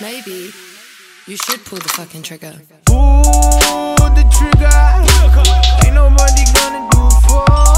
maybe you should pull the fucking trigger. Pull the trigger. Ain't nobody gonna do for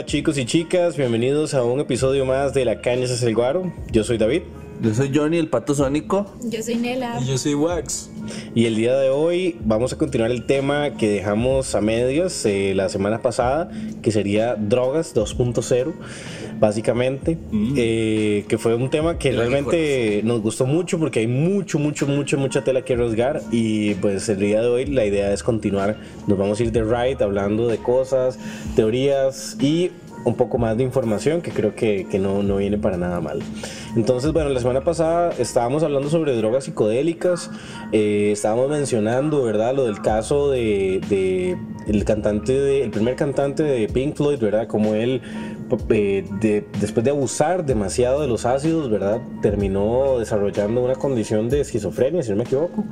Hola chicos y chicas, bienvenidos a un episodio más de La Caña es el Guaro. Yo soy David Yo soy Johnny, el pato sónico. Yo soy Nela. Y yo soy Wax. y el día de hoy vamos a continuar el tema que dejamos a medias eh, la semana pasada, que sería drogas 2.0, básicamente, eh, que fue un tema que realmente nos gustó mucho porque hay mucho, mucho, mucho, mucha tela que rasgar y pues el día de hoy la idea es continuar, nos vamos a ir de right hablando de cosas, teorías y un poco más de información que creo que, que no, no viene para nada mal. Entonces, bueno, la semana pasada estábamos hablando sobre drogas psicodélicas, eh, estábamos mencionando, ¿verdad? Lo del caso de, de el cantante, de, el primer cantante de Pink Floyd, ¿verdad? Como él, eh, de- después de abusar demasiado de los ácidos, ¿verdad? Terminó desarrollando una condición de esquizofrenia, si no me equivoco,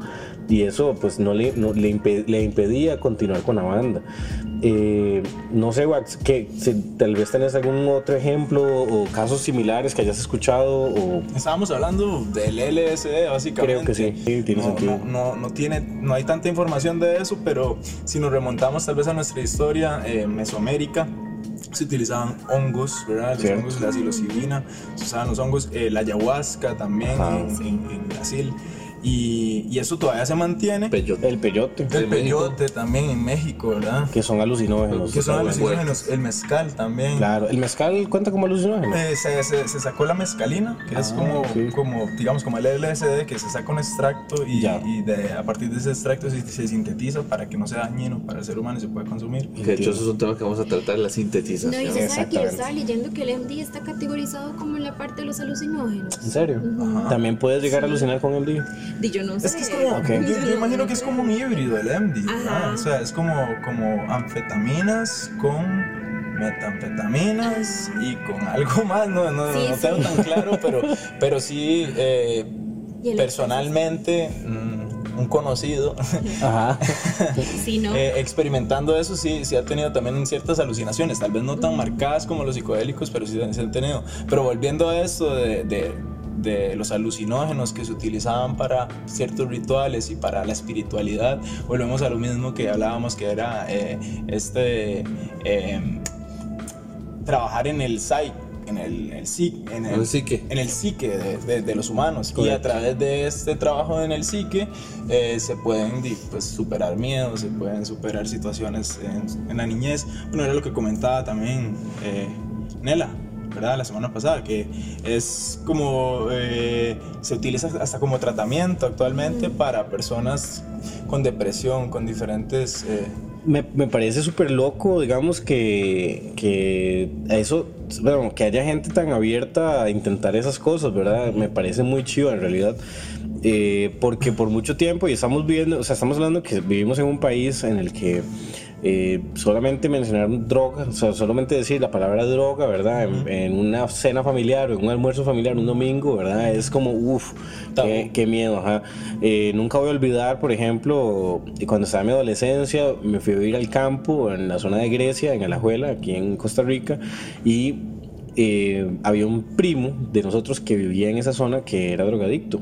y eso pues no le, no- le, impe- le impedía continuar con la banda. Eh, no sé, Wax, que si tal vez tenés algún otro ejemplo o casos similares que hayas escuchado o Estábamos hablando del LSD, básicamente. Creo que sí, sí, tiene no, sentido. No, no, tiene, no hay tanta información de eso, pero si nos remontamos tal vez a nuestra historia, eh, Mesoamérica, se utilizaban hongos, ¿verdad? Los Cierto. hongos, la psilocibina, se usaban los hongos, eh, la ayahuasca también en- en Brasil. Y, y eso todavía se mantiene. Peyote. el peyote, el México. peyote también en México, ¿verdad? que son alucinógenos. Que son alucinógenos. El mezcal también. Claro, el mezcal cuenta como alucinógeno. Eh, se, se- se sacó la mezcalina, que es Ah, como, ok. como, digamos, como el LSD, que se saca un extracto y, Ya. y de, a partir de ese extracto se, se sintetiza para que no sea dañino para el ser humano y se pueda consumir. De hecho, eso es un tema que vamos a tratar, la sintetización. No, y se sabe que yo estaba leyendo que el MD está categorizado como en la parte de los alucinógenos. ¿En serio? Ajá. También puedes llegar a alucinar con el yo no sé. Es que es como, yo, yo imagino que es como un híbrido el MD, o sea, es como, como anfetaminas con metanfetaminas y con algo más, no, no, Sí, no sí. tengo tan claro, pero, pero sí, eh, personalmente, mm, un conocido Ajá. Sí, no. Eh, experimentando eso sí, sí ha tenido también ciertas alucinaciones, tal vez no tan marcadas como los psicodélicos, pero sí se han tenido. Pero volviendo a esto de, de- de los alucinógenos que se utilizaban para ciertos rituales y para la espiritualidad, volvemos a lo mismo que hablábamos que era eh, este eh, trabajar en el psyche, en el, el en el psique. en el psique de, de- de los humanos. Y a través de este trabajo en el psique eh, se pueden pues, superar miedos, se pueden superar situaciones en, en la niñez. Bueno, era lo que comentaba también eh, Nela. ¿Verdad? La semana pasada, que es como eh, se utiliza hasta como tratamiento actualmente para personas con depresión, con diferentes eh, Me, me parece súper loco, digamos, que, que eso, bueno, que haya gente tan abierta a intentar esas cosas, ¿verdad? Me parece muy chido en realidad. Eh, porque por mucho tiempo, y estamos viviendo, o sea, estamos hablando que vivimos en un país en el que eh, solamente mencionar droga, o sea, solamente decir la palabra droga, ¿verdad? En, en una cena familiar en un almuerzo familiar un domingo, ¿verdad? Es como, uff, qué, qué miedo, ajá. Eh, nunca voy a olvidar, por ejemplo, cuando estaba en mi adolescencia, me fui a vivir al campo en la zona de Grecia, en Alajuela, aquí en Costa Rica, y eh, había un primo de nosotros que vivía en esa zona que era drogadicto,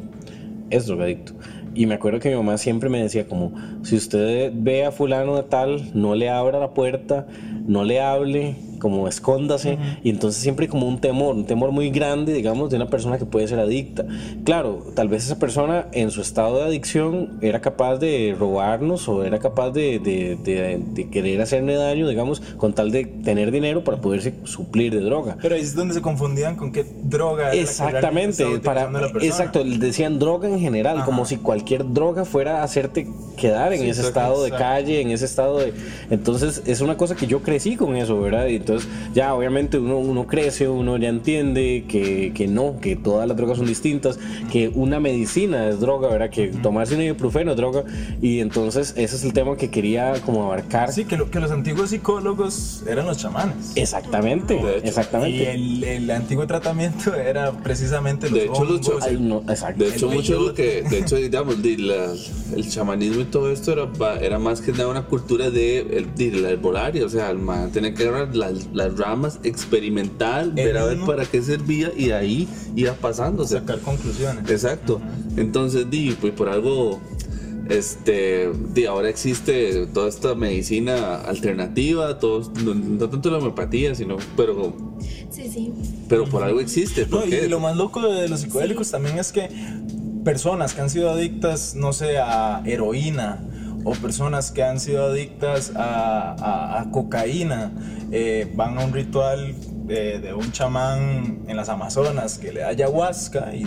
es drogadicto. Y me acuerdo que mi mamá siempre me decía como, si usted ve a fulano de tal, no le abra la puerta, no le hable, como escóndase. Y entonces siempre hay como un temor, un temor muy grande, digamos, de una persona que puede ser adicta. Claro, tal vez esa persona en su estado de adicción era capaz de robarnos o era capaz de, de- de- de querer hacerle daño, digamos, con tal de tener dinero para poderse suplir de droga. Pero ahí es donde se confundían con qué droga era la que realmente Exactamente, para, la persona. exacto, decían droga en general, como si cualquier droga fuera a hacerte quedar en Sí, ese estado de calle, en ese estado de... Entonces es una cosa que yo crecí con eso, ¿verdad? Y entonces ya obviamente uno, uno crece, uno ya entiende que, que no, que todas las drogas son distintas, que una medicina es droga, ¿verdad? Que tomarse un ibuprofeno es droga. Y entonces ese es el tema que quería como abarcar. Sí, que, lo- que los antiguos psicólogos eran los chamanes. Exactamente, exactamente. Y el, el antiguo tratamiento era precisamente los De hecho, los hongos, cha- Ay, no, exacto. De hecho, El mucho de lo que, de hecho, digamos, de la- el chamanismo y todo esto era, era más que nada una cultura de, el, de la herbolaria, o sea, el man tenía que agarrar las, las ramas, experimentar, ver a ver para qué servía y ahí iba sea, sacar conclusiones. Exacto. Entonces, di, pues por algo, este, di, ahora existe toda esta medicina alternativa, todos, no, no tanto la homeopatía, sino, pero, Sí, sí. pero por algo existe. No, ¿por y lo más loco de los psicodélicos también es que personas que han sido adictas, no sé, a heroína o personas que han sido adictas a, a- a cocaína, eh, van a un ritual eh, de un chamán en las Amazonas que le da ayahuasca y,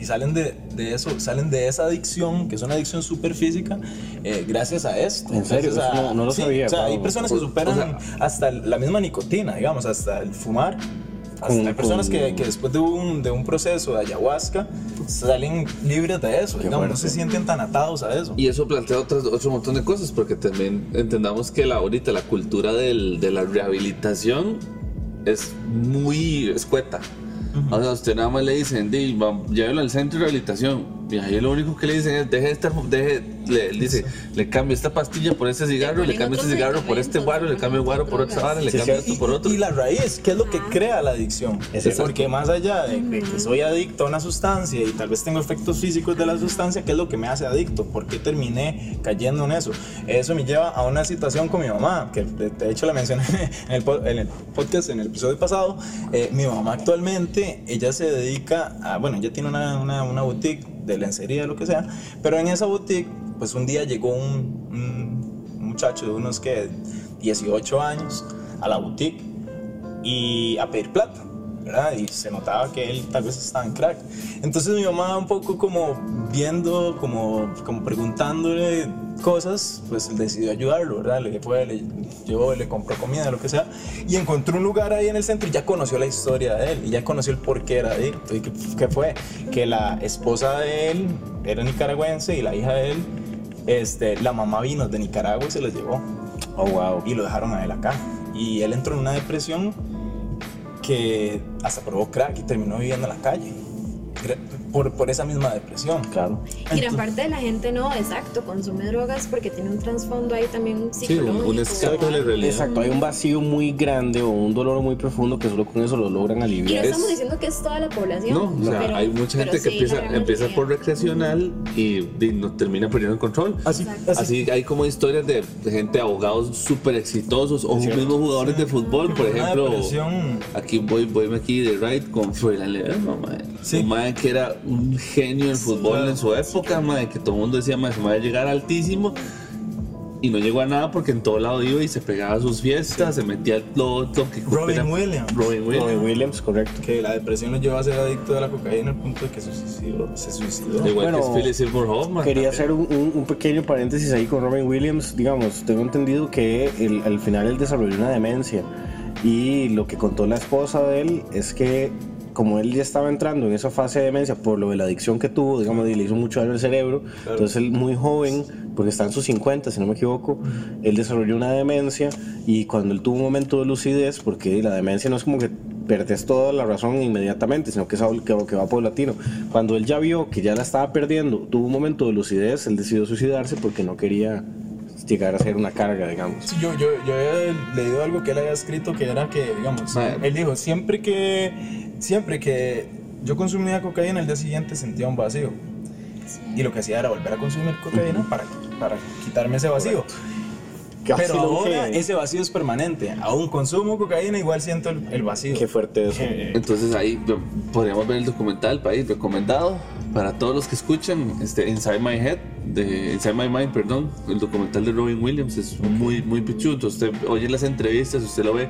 y salen de, de eso, salen de esa adicción, que es una adicción súper física, eh, gracias a esto. ¿En serio? No- no lo sí, sabía, O sea, hay personas que superan o sea, hasta la misma nicotina, digamos, hasta el fumar. Con- hay personas con- que, que después de un, de un proceso de ayahuasca salen libres de eso, digamos, no se sienten tan atados a eso. Y eso plantea otras, otro montón de cosas, porque también entendamos que la, ahorita la cultura del- de la rehabilitación es muy escueta. O sea, usted nada más le dicen, "Di, va- llévelo al centro de rehabilitación. Y ahí lo único que le dicen es, deje de estar, deje, le dice, le cambio esta pastilla por este cigarro, le cambio este cigarro por este guaro, le cambio el guaro por otra vara, le cambio esto por otro. Y la raíz, ¿qué es lo que crea la adicción? Exacto. Porque más allá de, de que soy adicto a una sustancia y tal vez tengo efectos físicos de la sustancia, ¿qué es lo que me hace adicto? ¿Por qué terminé cayendo en eso? Eso me lleva a una situación con mi mamá, que de, de hecho la mencioné en el, en el podcast, en el episodio pasado. Eh, mi mamá actualmente, ella se dedica a, bueno, ella tiene una, una, una boutique de lencería, lo que sea, pero en esa boutique, pues un día llegó un, un muchacho de unos que 18 años a la boutique y a pedir plata, ¿verdad? Y se notaba que él tal vez estaba en crack. Entonces mi mamá un poco como viendo, como, como preguntándole cosas, pues decidió ayudarlo, ¿verdad? Le fue, le llevó, le compró comida, lo que sea, y encontró un lugar ahí en el centro y ya conoció la historia de él, y ya conoció el por qué era adicto, y qué, fue, que la esposa de él era nicaragüense y la hija de él, este, la mamá vino de Nicaragua y se los llevó Oh, wow. y lo dejaron a él acá. Y él entró en una depresión que hasta probó crack y terminó viviendo en la calle. Por, por esa misma depresión. Claro. Y gran parte de la gente no, exacto, consume drogas porque tiene un trasfondo ahí también Sí, un, psicológico. un escape de la realidad. Exacto, hay un vacío muy grande o un dolor muy profundo que solo con eso lo logran Y no aliviar. estamos diciendo que es toda la población. No, o sea, pero- hay mucha gente que sí, empieza, empieza por recreacional y, y no termina perdiendo el control. Así, Exacto. Así hay como historias de, de gente, abogados súper exitosos o mismos jugadores de fútbol, por ejemplo. depresión. Aquí voy, voy aquí de right con Froilán mae. Sí. Un que era un genio en fútbol en su época, mae, que todo el mundo decía, me va a llegar altísimo. Y no llegó a nada porque en todo lado iba y se pegaba a sus fiestas, se metía lo, lo que Robin era- Williams. Robin Williams. Robin Williams, correcto. Que la depresión lo llevó a ser adicto a la cocaína al punto de que se suicidó. Se suicidó. Igual Bueno, que es Philip Seymour Hoffman. Quería también. hacer un, un- un pequeño paréntesis ahí con Robin Williams. Digamos, tengo entendido que el- al final él desarrolló una demencia y lo que contó la esposa de él es que como él ya estaba entrando en esa fase de demencia por lo de la adicción que tuvo, digamos, y le hizo mucho daño al cerebro, entonces él muy joven, porque está en sus 50, si no me equivoco, él desarrolló una demencia y cuando él tuvo un momento de lucidez, porque la demencia no es como que perdes toda la razón inmediatamente, sino que es algo que, va paulatino. Cuando él ya vio que ya la estaba perdiendo, tuvo un momento de lucidez, él decidió suicidarse porque no quería llegar a ser una carga, digamos. Sí, yo, yo, yo había leído algo que él había escrito que era que, digamos, él dijo, siempre que, siempre que yo consumía cocaína, al día siguiente sentía un vacío. Y lo que hacía era volver a consumir cocaína para, para quitarme ese vacío. Pero ahora que- ese vacío es permanente. Aún consumo cocaína, igual siento el, el vacío. Qué fuerte eso. Eh, Entonces ahí podríamos ver el documental, país recomendado para todos los que escuchan, este Inside My Head, de Inside My Mind, perdón, el documental de Robin Williams es muy muy pichudo. Usted oye las entrevistas, usted lo ve.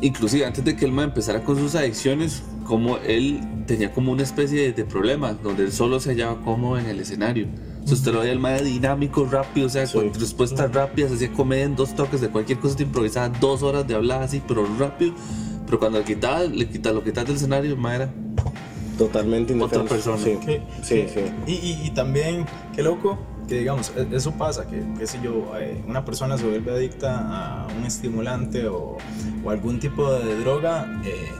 Inclusive antes de que el man empezara con sus adicciones, como él tenía como una especie de, de problema, donde él solo se hallaba cómodo en el escenario. Si usted lo ve el más dinámico, rápido, o sea, con respuestas rápidas, así comedia en dos toques de cualquier cosa te improvisaba, dos horas de hablar así, pero rápido. Pero cuando le quitaba, le quita, lo quitas del escenario, el era Totalmente Otra persona. Sí, sí, sí. Y, y- y también, qué loco, que digamos, e- eso pasa, que, qué sé yo, eh, una persona se vuelve adicta a un estimulante o, o algún tipo de droga eh,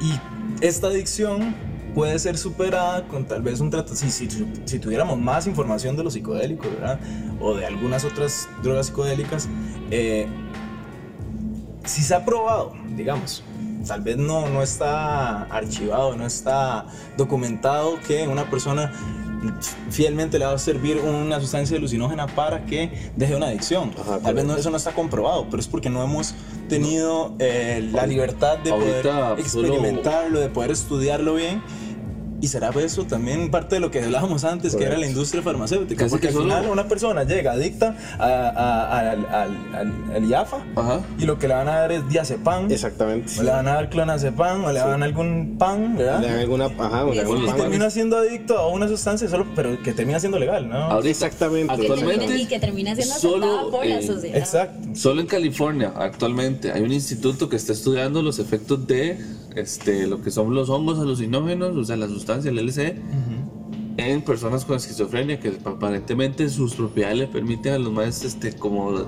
y esta adicción puede ser superada con tal vez un tratamiento, si, si, si tuviéramos más información de los psicodélicos, ¿verdad? O de algunas otras drogas psicodélicas, eh, si se ha probado, digamos, tal vez no, no está archivado, no está documentado que una persona fielmente le va a servir una sustancia alucinógena para que deje una adicción. Ajá, tal vez no, eso no está comprobado, pero es porque no hemos tenido eh, la libertad de poder experimentarlo, de poder estudiarlo bien. Y será eso también parte de lo que hablábamos antes, que era la industria farmacéutica. Casi porque que al solo- final una persona llega adicta a- a- al, al, al- al IAFA Ajá. y lo que le van a dar es diazepam, Exactamente. o le van a dar clonazepam, o le van a dar algún pan, ¿verdad? Le dan alguna. Ajá, le dan Y un Y pan. termina siendo adicto a una sustancia solo, pero que termina siendo legal, ¿no? Ahorita, Exactamente. Actualmente, y que termina siendo solo, aceptada por la eh, sociedad. Exacto. Solo en California, actualmente, hay un instituto que está estudiando los efectos de este, lo que son los hongos alucinógenos, o sea, la sustancia, el LSD, en personas con esquizofrenia, que aparentemente sus propiedades le permiten a los maestros este, como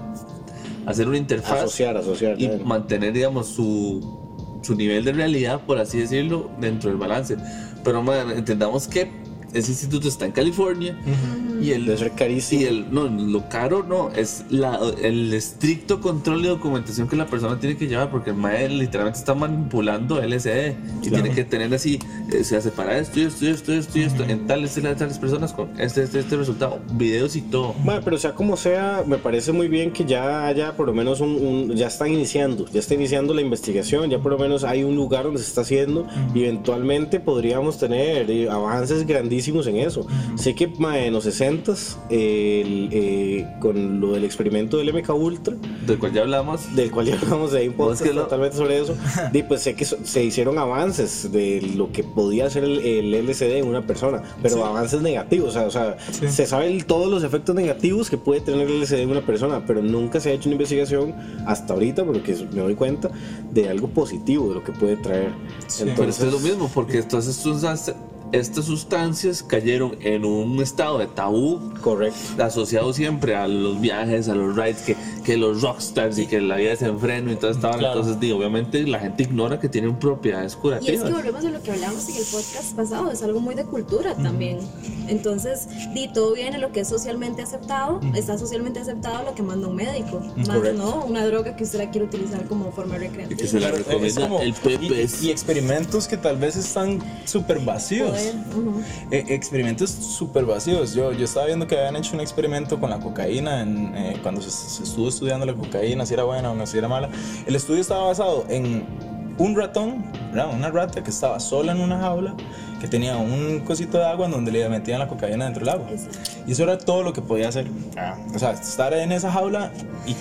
hacer una interfaz Asociar, asociar. y claro. mantener, digamos, su, su nivel de realidad, por así decirlo, dentro del balance. Pero man, entendamos que ese instituto está en California y el Debe ser carísimo. y el, no, lo caro no, es la, el estricto control y documentación que la persona tiene que llevar, porque el maestro literalmente está manipulando LSD y tiene que tener así, eh, se hace para esto y esto y esto y esto y esto, en tales y tales personas con este, este, este resultado, videos y todo. Bueno, pero sea como sea, me parece muy bien que ya haya por lo menos un, un- ya están iniciando, ya está iniciando la investigación, ya por lo menos hay un lugar donde se está haciendo y eventualmente podríamos tener eh, avances grandísimos en eso. Sé que ma, en los 60s, el, eh, con lo del experimento del MK Ultra, Del cual ya hablamos. del cual ya hablamos de ahí un podcast que totalmente sobre eso, y pues sé que so- se hicieron avances de lo que podía hacer el, el LSD en una persona, pero avances negativos, o sea, o sea, Sí. se saben todos los efectos negativos que puede tener el LSD en una persona, pero nunca se ha hecho una investigación hasta ahorita, porque me doy cuenta, de algo positivo, de lo que puede traer. Pero esto es lo mismo, porque entonces estas, estas sustancias cayeron en un estado de tabú Correcto. asociado siempre a los viajes, a los rides, que, que los rockstars y que la vida es en freno y todo estaba. Claro. Entonces, digo, obviamente la gente ignora que tienen propiedades Y es curativas. que volvemos a lo que hablamos en el podcast pasado, es algo muy de cultura también. Entonces, di todo viene lo que es socialmente aceptado, está socialmente aceptado lo que manda un médico, más Correcto. no una droga que usted la quiere utilizar como forma Y que recreativa. se la recomienda como- el PPS. y, y experimentos que tal vez están súper vacíos. Poder, ujú. Eh, experimentos súper vacíos. Yo, yo estaba viendo que habían hecho un experimento con la cocaína en, eh, cuando se, se estuvo estudiando la cocaína, si era buena o no, si era mala. El estudio estaba basado en un ratón, ¿verdad? una rata que estaba sola en una jaula, que tenía un cosito de agua en donde le metían la cocaína dentro del agua. Exacto. Y eso era todo lo que podía hacer. O sea, estar en esa jaula y...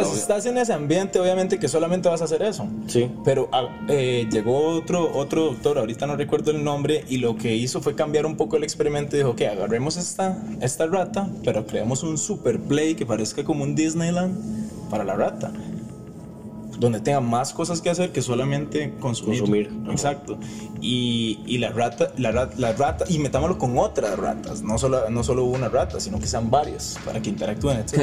O sea, si estás en ese ambiente, obviamente que solamente vas a hacer eso. Sí. Pero ah, eh, llegó otro, otro doctor, ahorita no recuerdo el nombre, y lo que hizo fue cambiar un poco el experimento y dijo que agarremos esta, esta rata, pero creemos un super play que parezca como un Disneyland para la rata. Donde tenga más cosas que hacer que solamente consumir. Consumir. Exacto. Y, y la rata, la rata, la rata, y metámoslo con otras ratas, no solo, no solo una rata, sino que sean varias para que interactúen, etc.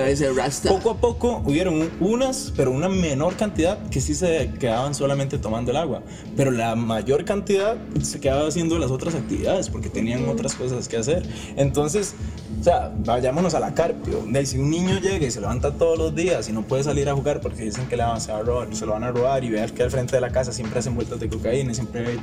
Poco a poco hubieron unas, pero una menor cantidad que sí se quedaban solamente tomando el agua. Pero la mayor cantidad se quedaba haciendo las otras actividades porque tenían otras cosas que hacer. Entonces, o sea, vayámonos a la carpio. Si un niño llega y se levanta todos los días y no puede salir a jugar porque dicen que le van, a robar, se lo van a robar y ver que al frente de la casa siempre hacen vueltas de cocaína y siempre hay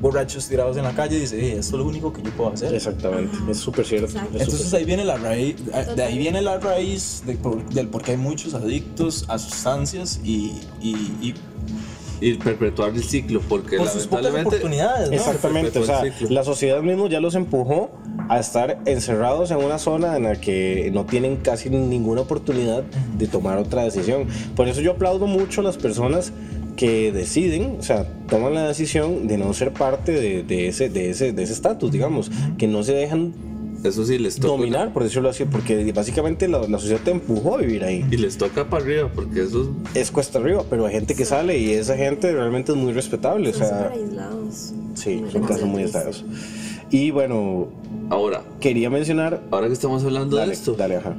borrachos tirados en la calle y dice, "Eh, esto es lo único que yo puedo hacer. Exactamente. Es súper cierto. Es Entonces ahí viene la raíz, de ahí viene la raíz de por- del por qué hay muchos adictos a sustancias y, y, y Y perpetuar el ciclo, porque por sus pocas lamentablemente. oportunidades, ¿no? Exactamente, o sea, la sociedad mismo ya los empujó a estar encerrados en una zona en la que no tienen casi ninguna oportunidad de tomar otra decisión. Por eso yo aplaudo mucho a las personas que deciden, o sea, toman la decisión de no ser parte de, de ese de ese de ese estatus, digamos, que no se dejan Eso sí, les toca. dominar, por decirlo así, porque básicamente la, la sociedad te empujó a vivir ahí. Y les toca para arriba, porque eso Es cuesta arriba, pero hay gente que sale y esa gente realmente es muy respetable. O Son sea, súper aislados. sí, Muy son casos muy aislados. Y bueno, Ahora, quería mencionar. ahora que estamos hablando Dale, de esto, dale, ajá.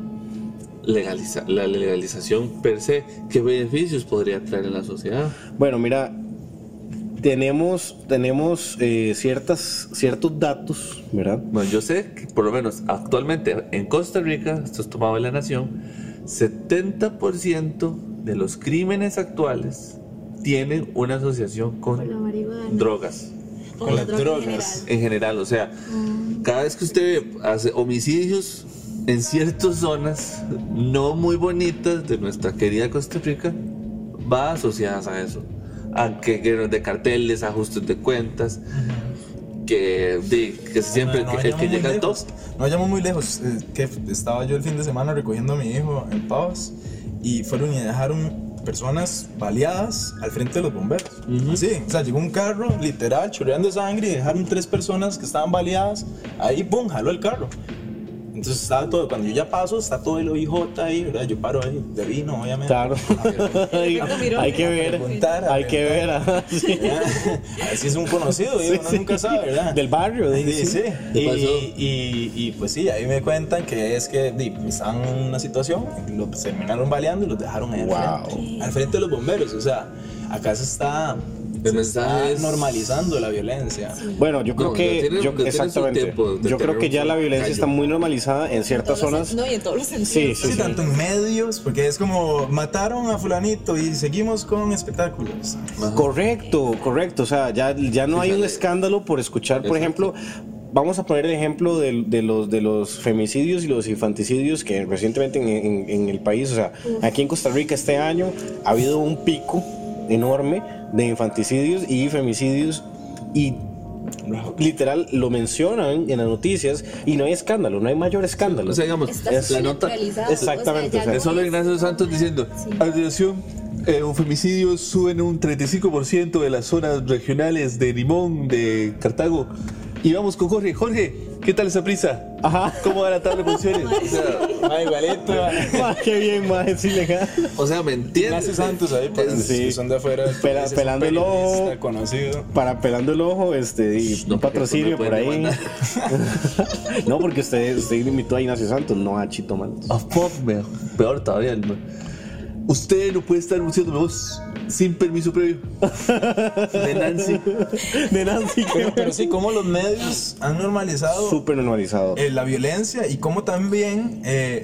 legaliza, la legalización per se, ¿qué beneficios podría traer en la sociedad? Bueno, mira, tenemos, tenemos eh, ciertas, ciertos datos, ¿verdad? Bueno, yo sé que por lo menos actualmente en Costa Rica, esto es tomado de la nación, 70% de los crímenes actuales tienen una asociación con marihuana. drogas. Con la las drogas. general. En general, o sea, cada vez que usted hace homicidios en ciertas zonas no muy bonitas de nuestra querida Costa Rica, va asociadas a eso. A que guerras de carteles, ajustes de cuentas, que, de- que siempre No, no el que llega al top. No vayamos muy lejos. eh, que estaba yo el fin de semana recogiendo a mi hijo en Pavas y fueron y dejaron personas baleadas al frente de los bomberos. Así, o sea, llegó un carro literal chorreando sangre y dejaron tres personas que estaban baleadas. Ahí, ¡pum! jaló el carro. Entonces estaba todo, cuando yo ya paso, está todo el OIJ ahí, ¿verdad? Yo paro ahí, de vino, obviamente. Claro. hay, hay que ver. Hay que ver. Así es un conocido, Sí, uno sí. nunca sabe, ¿verdad? Del barrio, de- Sí, sí. ¿Qué Y, pasó? y, y, pues sí, ahí me cuentan que es que estaban en una situación, los terminaron baleando y los dejaron ahí Wow. al frente. Al frente de los bomberos. O sea, acá se está, se está es- normalizando la violencia. Bueno, yo creo No, que tiene- yo- exactamente. tiempo Yo creo que ya la violencia callo. está muy normalizada en ciertas zonas. No, y en todos los sentidos. Sí, sí, Sí, tanto en medios, porque es como mataron a fulanito y seguimos con espectáculos. Correcto, correcto. O sea, ya, ya no hay un escándalo por escuchar, por Exacto. ejemplo, vamos a poner el ejemplo de, de los, de los femicidios y los infanticidios que recientemente en, en- en el país, o sea, aquí en Costa Rica este año ha habido un pico enorme de infanticidios y femicidios y literal lo mencionan en las noticias y no hay escándalo, no hay mayor escándalo. O sea, digamos, Es- la nota Exactamente, o sea, o ya sea, es solo Ignacio Santos diciendo, Sí. atención, eh, un femicidio suben un 35% de las zonas regionales de Limón, de Cartago. Y vamos con Jorge. Jorge, ¿qué tal esa prisa? Ajá. ¿Cómo va la tabla de posiciones? O sea, Ah, igualito. Ma, qué bien, ma, sí, legal. o sea, ¿me entiendes? Ignacio Santos ahí, para los Sí. que son de afuera. Pela- pelando el ojo. conocido. Para pelando el ojo, este, y No, un patrocinio por ahí. no, porque usted, usted invitó a Ignacio Santos, no a Chito Manos. A pop, me- peor todavía. Usted no puede estar anunciando voz sin permiso previo. De Nancy. De Nancy, Pero, pero sí, como los medios han normalizado súper normalizado. eh, la violencia y cómo también, eh,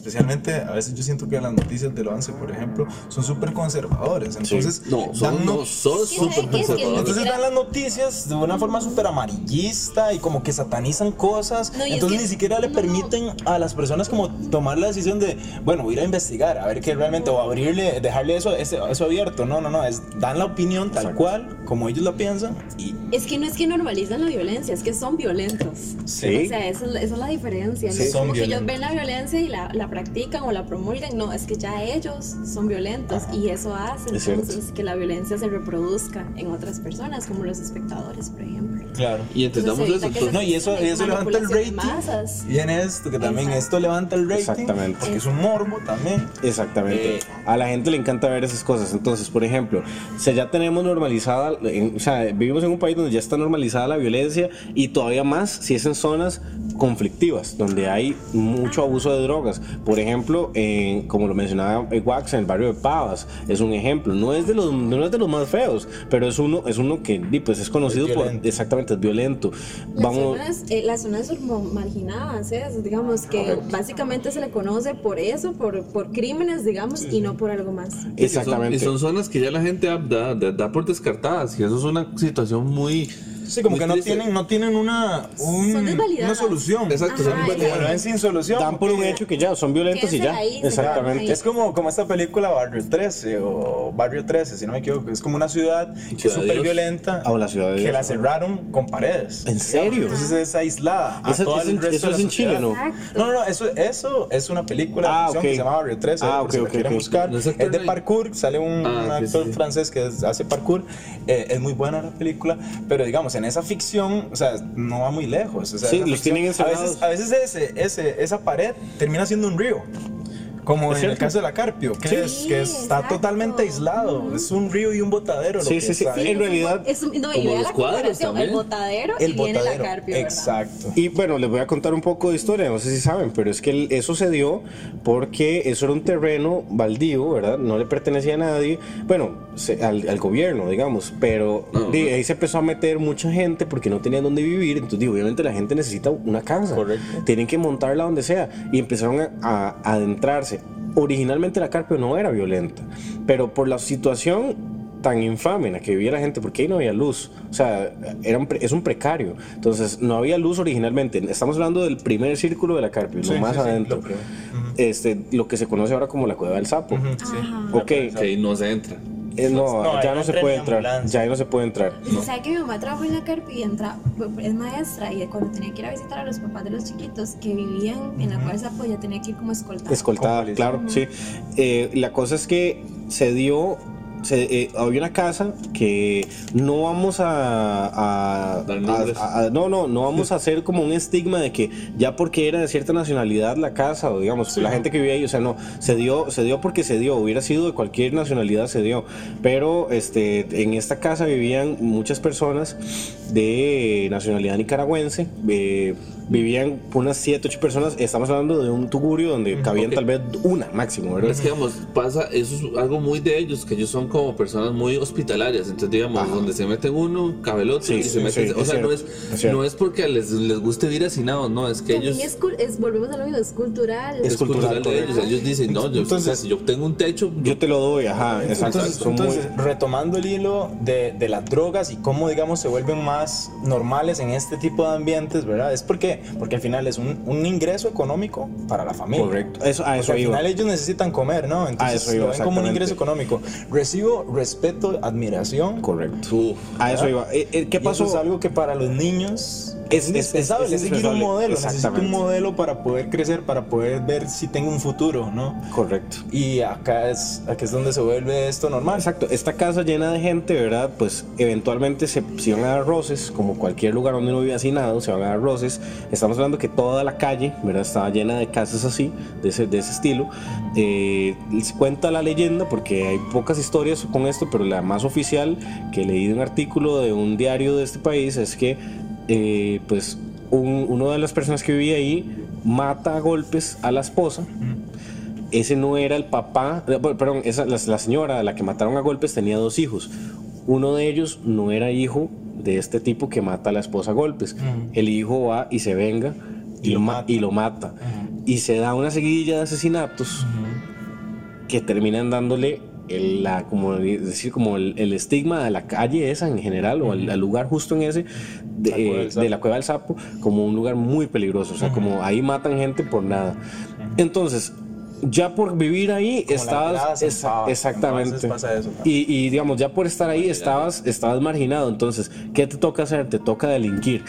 especialmente a veces yo siento que las noticias del 11, por ejemplo, son súper conservadores. Entonces, No, dan son, no- no, son ¿Qué- súper conservadores. entonces dan las noticias de una forma súper amarillista y como que satanizan cosas. No, y es entonces que- ni siquiera le no. permiten a las personas como tomar la decisión de, bueno, voy a ir a investigar, a ver qué realmente, o abrirle, dejarle eso, ese- eso abierto. No, no, no, es dan la opinión tal cual, como ellos la piensan y Es que no es que normalizan la violencia, es que son violentos. Sí. O sea, esa es, la- esa es la diferencia. Sí, no es son como que ellos ven la violencia y la, la practican o la promulgan. No, es que ya ellos son violentos y eso hace Es cierto. entonces que la violencia se reproduzca en otras personas, como los espectadores, por ejemplo. claro. Y entendamos eso. entonces- No, y eso, eso levanta el rating. masas. Viene esto, que también Exacto. esto levanta el rating. Exactamente. Porque es un morbo también. Exactamente. Eh, a la gente le encanta ver esas cosas. Entonces, por ejemplo, si ya tenemos normalizada, en- o sea, vivimos en un país donde ya está normalizada la violencia y todavía más si es en zonas conflictivas, donde hay mucho abuso de drogas. Por ejemplo, en- como lo mencionaba Wax, en el barrio de Pavas, es un ejemplo. No es de los, no es de los más feos, pero es uno, es uno que di, pues, es conocido Es por, exactamente, es violento. Las Vamos, zonas, eh, las zonas marginadas, ¿eh? digamos que Correcto. básicamente se le conoce por eso, por, por crímenes, digamos, y no por algo más. exactamente. Y son, y son zonas que ya la gente da, da- da por descartadas. Y eso es una situación muy. Sí, como muy que no triste. tienen, no tienen una, un- Son una solución. Exacto, son Ajá, lo ven sin solución. Dan por un hecho que ya son violentos y Quédense ya. ahí, Exactamente. Es como, como esta película Barrio 13 o Barrio 13, si no me equivoco. Es como una ciudad que es Ciudad de súper Dios. violenta. Ah, o la Ciudad de Que Dios. la cerraron con paredes. ¿En serio? Entonces es aislada. a Eso- todo eso el en- resto eso de es la en Chile, sociedad. ¿no? Exacto. No, no, no, eso, eso es una película de Ah, ficción ok. que se llama Barrio 13, Ah, por si ok, la ok, quieren ok. buscar. No es Es de parkour, sale un, Ah, un sí, actor sí. francés que hace parkour. Eh, es muy buena la película, pero digamos, en esa ficción, o sea, no va muy lejos. O sea, Sí, los ficción- tienen a veces, a veces ese, ese, esa pared termina siendo un río. Como Es en el caso de la Carpio, que, Sí. es, que Sí, está exacto. totalmente aislado. Es un río y un botadero. lo Sí, que sí, sí. En realidad, Es un- no, Como los cuadros también. el botadero el y viene botadero. la carpio, ¿verdad? Exacto. Y bueno, les voy a contar un poco de historia, no sé si saben, pero es que eso se dio porque eso era un terreno baldío, ¿verdad? No le pertenecía a nadie, bueno, se- al, al gobierno, digamos, pero de no. ahí se empezó a meter mucha gente porque no tenían dónde vivir, entonces obviamente la gente necesita una casa, Correcto. tienen que montarla donde sea, y empezaron a, a- a Originalmente la Carpio no era violenta, pero por la situación tan infame en la que vivía la gente, porque ahí no había luz. O sea, era un es un precario. Entonces, no había luz originalmente. Estamos hablando del primer círculo de la Carpio, Sí, lo más sí, sí, adentro. lo este, lo que se conoce ahora como la Cueva del Sapo. Sí. Ok, Que ahí no se entra. Eh, no, No, ya no no se puede entrar. Ya ahí no se puede entrar. Usted sabe que mi mamá trabajó en la Carpio y entra, es maestra y cuando tenía que ir a visitar a los papás de los chiquitos que vivían en la Cueva pues ya tenía que ir como escoltada. Escoltada, claro, sí. Eh, la cosa es que se dio. Se, eh, había una casa que no vamos a, a- a- a- no no no vamos a hacer como un estigma de que ya porque era de cierta nacionalidad la casa o digamos la gente que vivía ahí o sea no se dio se dio porque se dio hubiera sido de cualquier nacionalidad se dio. Pero este en esta casa vivían muchas personas de nacionalidad nicaragüense eh, vivían unas 7, 8 personas estamos hablando de un tugurio donde cabían Ok. tal vez una máximo ¿verdad? Es que, digamos, pasa, eso es algo muy de ellos, que ellos son como personas muy hospitalarias. Entonces, digamos, Ajá. donde se meten uno, cabe el otro, Sí, y se sí, meten. sí, o es sea, no es, es no es porque les, les guste vivir hacinados, no, es que ellos. es, es- volvemos a lo mismo, es cultural. Es es cultural, cultural, de ellos. Ellos dicen, no, yo, o sea, Entonces- si yo tengo un techo, yo te lo doy ajá exacto Entonces, son muy- entonces, retomando el hilo de, de las drogas y cómo, digamos, se vuelven más normales en este tipo de ambientes, ¿verdad? Es porque, porque al final es un, un ingreso económico para la familia. correcto eso a Porque eso al iba final ellos necesitan comer, ¿no? Entonces eso iba, lo ven como un ingreso económico. Recibo respeto, admiración. correcto uf, a eso iba Eh, eh, qué Y pasó eso es algo que para los niños Es- indispensable, es- es es seguir un modelo. Necesito un modelo para poder crecer, para poder ver si tengo un futuro, ¿no? correcto Y acá es, acá es donde se vuelve esto normal. Exacto, esta casa llena de gente, ¿verdad? Pues eventualmente se, iban a dar roces, como cualquier lugar donde uno vive hacinado, se van a dar roces. Estamos hablando que toda la calle, ¿verdad? Estaba llena de casas así, de ese, de ese estilo. Eh, se cuenta la leyenda, porque hay pocas historias con esto, pero la más oficial que leí de un artículo de un diario de este país es que, eh, pues, un- uno de las personas que vivía ahí mata a golpes a la esposa ese no era el papá, eh, perdón, esa, la, la señora a la que mataron a golpes tenía dos hijos. Uno de ellos no era hijo de este tipo que mata a la esposa a golpes. El hijo va y se venga y, Y lo, lo ma- mata. y lo mata. Y se da una seguidilla de asesinatos que terminan dándole el, la, como decir, como el, el estigma de la calle esa en general o al, al lugar justo en ese de, La eh, de la Cueva del Sapo como un lugar muy peligroso. O sea, como ahí matan gente por nada. Entonces, ya por vivir ahí Como estabas exactamente. Pavas pasa eso también. y, y, digamos ya por estar ahí estabas estabas marginado. Entonces qué te toca hacer te toca delinquir.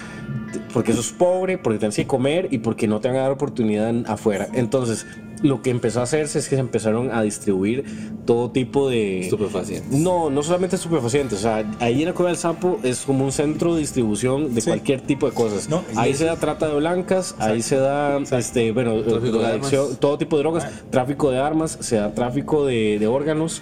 Porque sos pobre porque tienes que comer y porque no te van a dar oportunidad afuera. Entonces lo que empezó a hacerse es que se empezaron a distribuir todo tipo de estupefacientes. no, no solamente estupefacientes. O sea, ahí en la Cueva del Sapo es como un centro de distribución de Sí. cualquier tipo de cosas. No, ahí se da trata de blancas, ahí se da, este, bueno, armas. todo tipo de drogas, Ah. tráfico de armas, se da tráfico de, de órganos.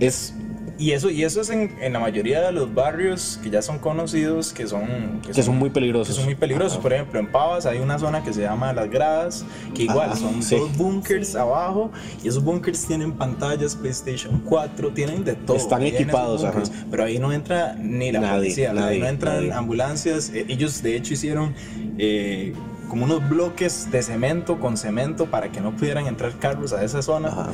Es Y eso, y eso es en, en la mayoría de los barrios que ya son conocidos, que son, que son muy que peligrosos. son muy peligrosos. Por ejemplo, en Pavas hay una zona que se llama Las Gradas, que igual Ah, son sí. dos bunkers abajo, y esos bunkers tienen pantallas PlayStation 4, tienen de todo. Están equipados, bunkers, ajá. Pero ahí no entra ni la Nadie, policía, nadie, ahí no entran nadie. ambulancias. Eh, Ellos, de hecho, hicieron. eh, como unos bloques de cemento con cemento para que no pudieran entrar carros a esa zona. Ajá.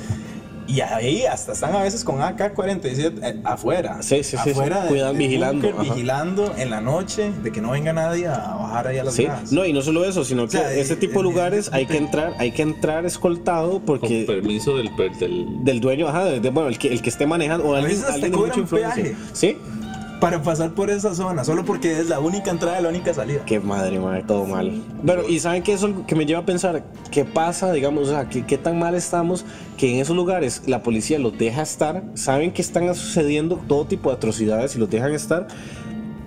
Y ahí hasta están a veces con AK-47 eh, afuera. Sí, sí, sí, Afuera sí. de- Cuidan, del vigilando, búnker, ajá. vigilando en la noche de que no venga nadie a bajar ahí a las Sí, gradas. no, y no solo eso, sino que O sea, este eh, tipo de eh, lugares eh, hay que entrar, hay que entrar escoltado Con porque permiso del, per- del del dueño, ajá, de- de- bueno, el que, el que esté manejando o A alguien, veces hasta alguien de mucha cobran influencia. peaje. Sí, Para pasar por esa zona, solo porque es la única entrada y la única salida. Qué madre, madre, todo mal. Bueno, y saben que eso es algo que me lleva a pensar, ¿qué pasa, digamos, o sea, qué, qué tan mal estamos que en esos lugares la policía los deja estar, saben que están sucediendo todo tipo de atrocidades y los dejan estar,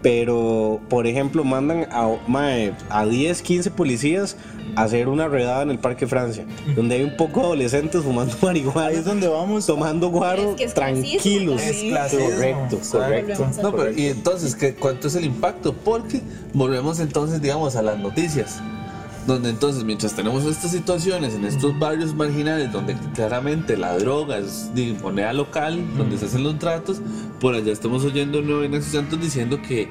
pero por ejemplo mandan a, mae, a 10, 15 policías a hacer una redada en el Parque Francia, donde hay un poco de adolescentes fumando marihuana, Ahí es donde vamos. tomando guaro Es que es tranquilos. también. Es clasismo. Correcto, correcto. No, pero, y entonces, ¿qué, ¿cuánto es el impacto? Porque volvemos entonces, digamos, a las noticias. Donde entonces, mientras tenemos estas situaciones en estos barrios marginales, donde claramente la droga es de moneda local, donde se hacen los tratos, por allá estamos oyendo nueve Santos diciendo que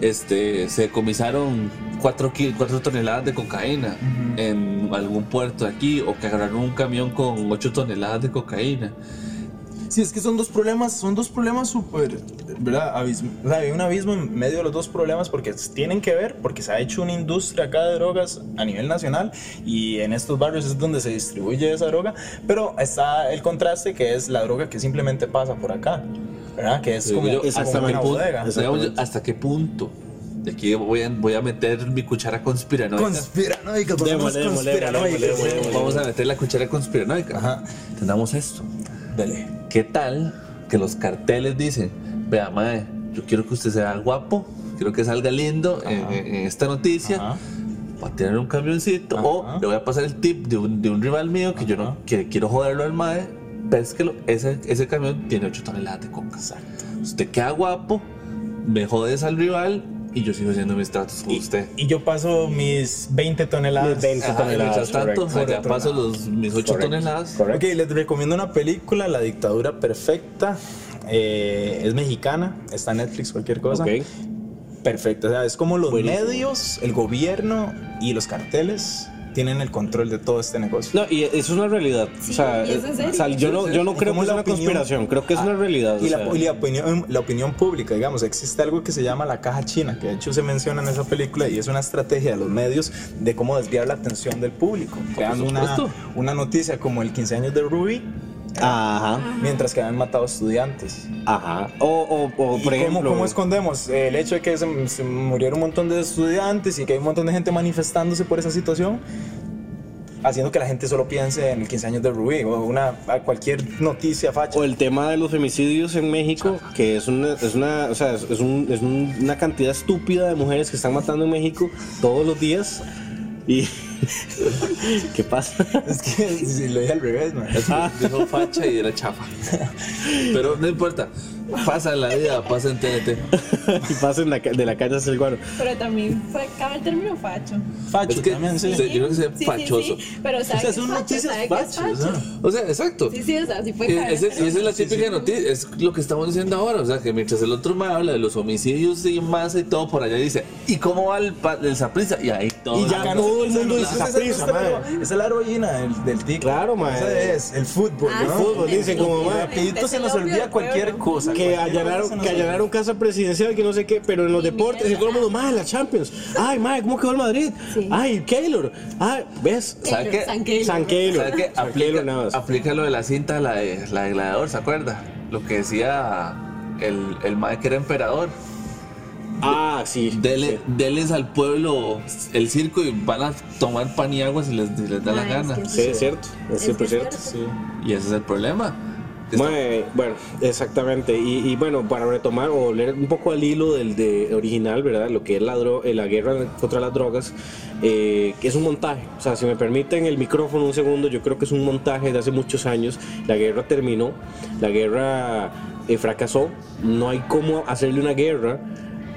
este, se decomisaron cuatro, ki- cuatro toneladas de cocaína en algún puerto aquí, o que agarraron un camión con 8 toneladas de cocaína. Sí, es que son dos problemas, son dos problemas súper, ¿verdad? Abismo- o sea, hay un abismo en medio de los dos problemas porque tienen que ver, porque se ha hecho una industria acá de drogas a nivel nacional y en estos barrios es donde se distribuye esa droga, pero está el contraste que es la droga que simplemente pasa por acá, ¿verdad? Que es como, yo, como hasta una qué punto- Digamos. ¿Hasta qué punto? De aquí voy a, voy a meter mi cuchara conspiranoica. Démosle, démosle, démosle. Vamos a meter la cuchara conspiranoica. Ajá. Entendamos esto. Dale. ¿Qué tal que los carteles dicen, vea, mae, yo quiero que usted sea guapo, quiero que salga lindo en, esta noticia, Ajá. va a tener un camioncito, o le voy a pasar el tip de un, de un rival mío que yo no que quiero joderlo al mae, pésquelo, ese, ese camión tiene 8 toneladas de coca. Usted queda guapo, me jodes al rival y yo sigo haciendo mis tratos con usted. Y yo paso mis 20 toneladas. Mis 20 Ajá, y toneladas, mientras tanto, correcto. allá paso los, mis 8 Correcto. toneladas. Correcto. Ok, les recomiendo una película, La Dictadura Perfecta. Eh, es mexicana, está en Netflix, cualquier cosa. Ok. Perfecta, o sea, es como los Buenísimo. medios, el gobierno y los carteles tienen el control de todo este negocio. No, y eso es una realidad. Sí, o sea, es o yo no, yo no creo que es la una opinión- conspiración, creo que es Ah, una realidad. Y, la, y la opinión, la opinión pública, digamos, existe algo que se llama la caja china, que de hecho se menciona en esa película y es una estrategia de los medios de cómo desviar la atención del público. Crean una, una noticia como el 15 años de Ruby, Ajá, mientras que habían matado estudiantes. ajá. O, o, o ¿Y por cómo, ejemplo. cómo escondemos el hecho de que se, se murieron un montón de estudiantes y que hay un montón de gente manifestándose por esa situación? Haciendo que la gente solo piense en el 15 años de Rubí o una, cualquier noticia facha. O el tema de los femicidios en México, que es una, es una, o sea, es, un- es un- una cantidad estúpida de mujeres que están matando en México todos los días. Y. ¿Qué pasa? Es que si lo dije al revés, man. Es que dijo facha y era chafa. Pero no importa. Pasa en la vida, pasa en TNT. y pasa en la ca- de la calle hacia el guaro. Pero también fue, cabe el término facho. Facho Es que también, sí. sí. yo creo que sea Sí, fachoso. sí, pero sabe O sea, que son es facho, noticias es fachos. O sea, exacto. Sí, sí, o sea, sí fue Y caer. ese- y esa es la típica noticia, es lo que estamos diciendo ahora, o sea, que mientras el otro me habla de los homicidios y más y todo por allá dice, ¿y cómo va el, pa- el Saprissa? Y ahí todo. Y ya todo el mundo dice Saprissa, esa- es la heroína del, del tic. Claro, mae. Esa es el fútbol, Ah, ¿no? sí, Fútbol, dicen como, Y mae, rapidito se nos Es el olvida cualquier cosa. Que allanaron, que allanaron casa presidencial, que no sé qué, pero en los Y deportes, y todo el mundo, más la Champions. Ay, mae, ¿cómo quedó el Madrid? Sí. Ay, Keylor. Ay, ¿ves? ¿Sabe qué? San Keylor. San Keylor. ¿Sabes qué? Aplica, Keylor nada más. aplica lo de la cinta, la de, la de Gladiador, ¿se acuerda? Lo que decía el, el mae que era emperador. Ah, sí. Dele, Deles al pueblo el circo y van a tomar pan y agua si les, si les da la es gana. que Sí, es cierto. Es Es siempre cierto. Y ese es el problema. Mae, bueno, exactamente. Y, y bueno, para retomar o leer un poco al hilo del de original, ¿verdad? Lo que es la, dro- eh, la guerra contra las drogas, eh, que es un montaje. O sea, si me permiten el micrófono un segundo, yo creo que es un montaje de hace muchos años. La guerra terminó, la guerra eh, fracasó. No hay cómo hacerle una guerra.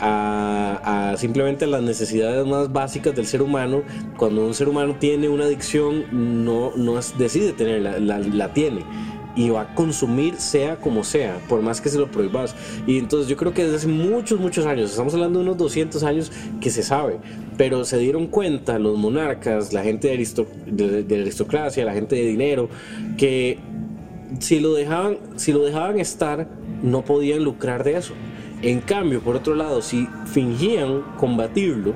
A, a simplemente las necesidades más básicas del ser humano cuando un ser humano tiene una adicción no, no decide tenerla, la, la tiene y va a consumir sea como sea, por más que se lo prohíbas. Y entonces yo creo que desde hace muchos, muchos años, estamos hablando de unos 200 años que se sabe, pero se dieron cuenta los monarcas, la gente de, aristo- de- aristocracia, la gente de dinero, que si lo dejaban, si lo dejaban estar, no podían lucrar de eso. En cambio, por otro lado, si fingían combatirlo,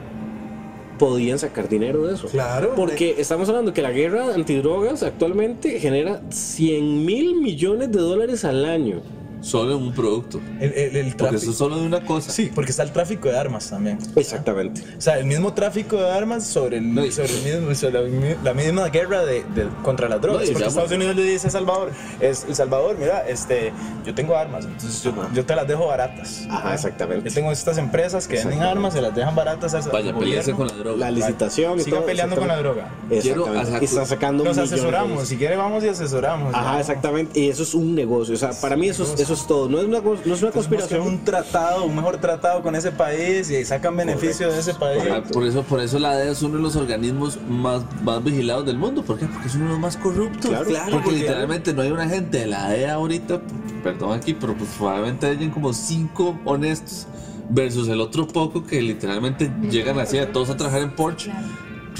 podían sacar dinero de eso. Claro. Porque estamos hablando que la guerra antidrogas actualmente genera 100 mil millones de dólares al año. Solo en un producto. El, el- el Porque tráfico. eso es solo de una cosa. Sí, porque está el tráfico de armas también. Exactamente. O sea, el mismo tráfico de armas sobre, el, No, y- sobre, el mismo- sobre la, la misma guerra de, de- contra las drogas. No, porque Estados Unidos le dice a Salvador, es, El Salvador, mira, este, yo tengo armas, entonces yo, yo te las dejo baratas. Ajá, exactamente. Yo tengo estas empresas que venden armas, se las dejan baratas al Vaya, pelearse con la droga. La licitación y Siga todo. peleando con la droga. Exactamente. Y están sacando Nos asesoramos, si quiere vamos y asesoramos. Ajá, ¿no? exactamente. Y eso es un negocio. O sea, para mí eso es, eso es todo. No es una, no es una conspiración. un tratado, un mejor tratado con ese país y sacan beneficio de ese país. Por eso, por eso la DEA es uno de los organismos más, más vigilados del mundo. ¿Por qué? Porque es uno de los más corruptos. Claro. Claro, porque, porque- literalmente no hay una gente de la DEA ahorita, perdón aquí, pero pues probablemente hayan como cinco honestos versus el otro poco que literalmente llegan así a todos a trabajar en Porsche,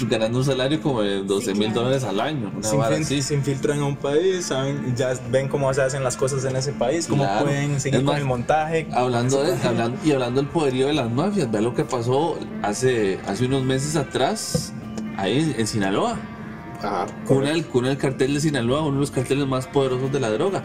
ganando un salario como de 12 mil dólares al año. Una se, vara infil- así. se infiltran a un país, saben, ya ven cómo se hacen las cosas en ese país, cómo Claro. pueden seguir Es con más, el montaje. Hablando de, hablando, y hablando del poderío de las mafias, vea lo que pasó hace, hace unos meses atrás, ahí en, en Sinaloa. Ajá. Con el, con el cartel de Sinaloa, uno de los carteles más poderosos de la droga.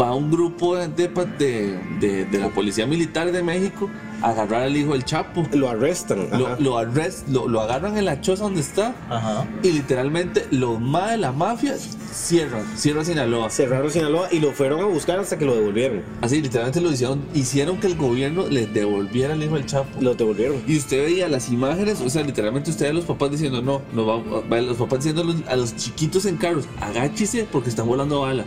Va un grupo de, de, de- de la Policía Militar de México agarrar al hijo del Chapo. Lo arrestan. Lo, lo, arrest- lo, lo agarran en la choza donde está Ajá. y literalmente los más de la mafia cierran, cierran Sinaloa. Cerraron Sinaloa y lo fueron a buscar hasta que lo devolvieron. Así, literalmente lo hicieron, hicieron que el gobierno les devolviera al hijo del Chapo. Lo devolvieron. Y usted veía las imágenes, o sea, literalmente usted ve a los papás diciendo, no, no va- los papás diciendo a los, a los chiquitos en carros, agáchese porque están volando bala.